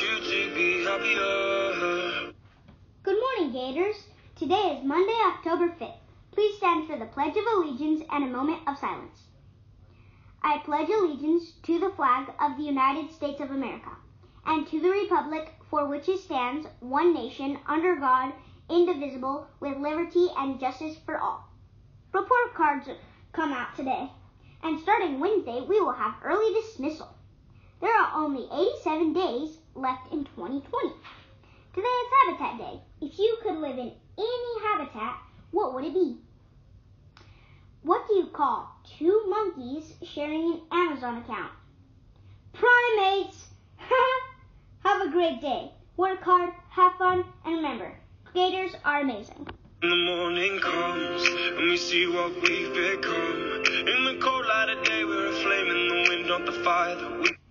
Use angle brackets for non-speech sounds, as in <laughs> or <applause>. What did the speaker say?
you to be happier. Good morning, Gators. Today is Monday, October 5th. Please stand for the Pledge of Allegiance and a moment of silence. I pledge allegiance to the flag of the United States of America and to the republic for which it stands, one nation, under God, indivisible, with liberty and justice for all. Report cards come out today, and starting Wednesday, we will have early dismissal. There are only 87 days left in 2020. Today is Habitat Day. If you could live in any habitat, what would it be? What do you call two monkeys sharing an Amazon account? Primates! <laughs> have a great day. Work hard, have fun, and remember, gators are amazing. When the morning comes and we see what we've become. In the cold light of day, we're a flame in the wind, not the fire that we.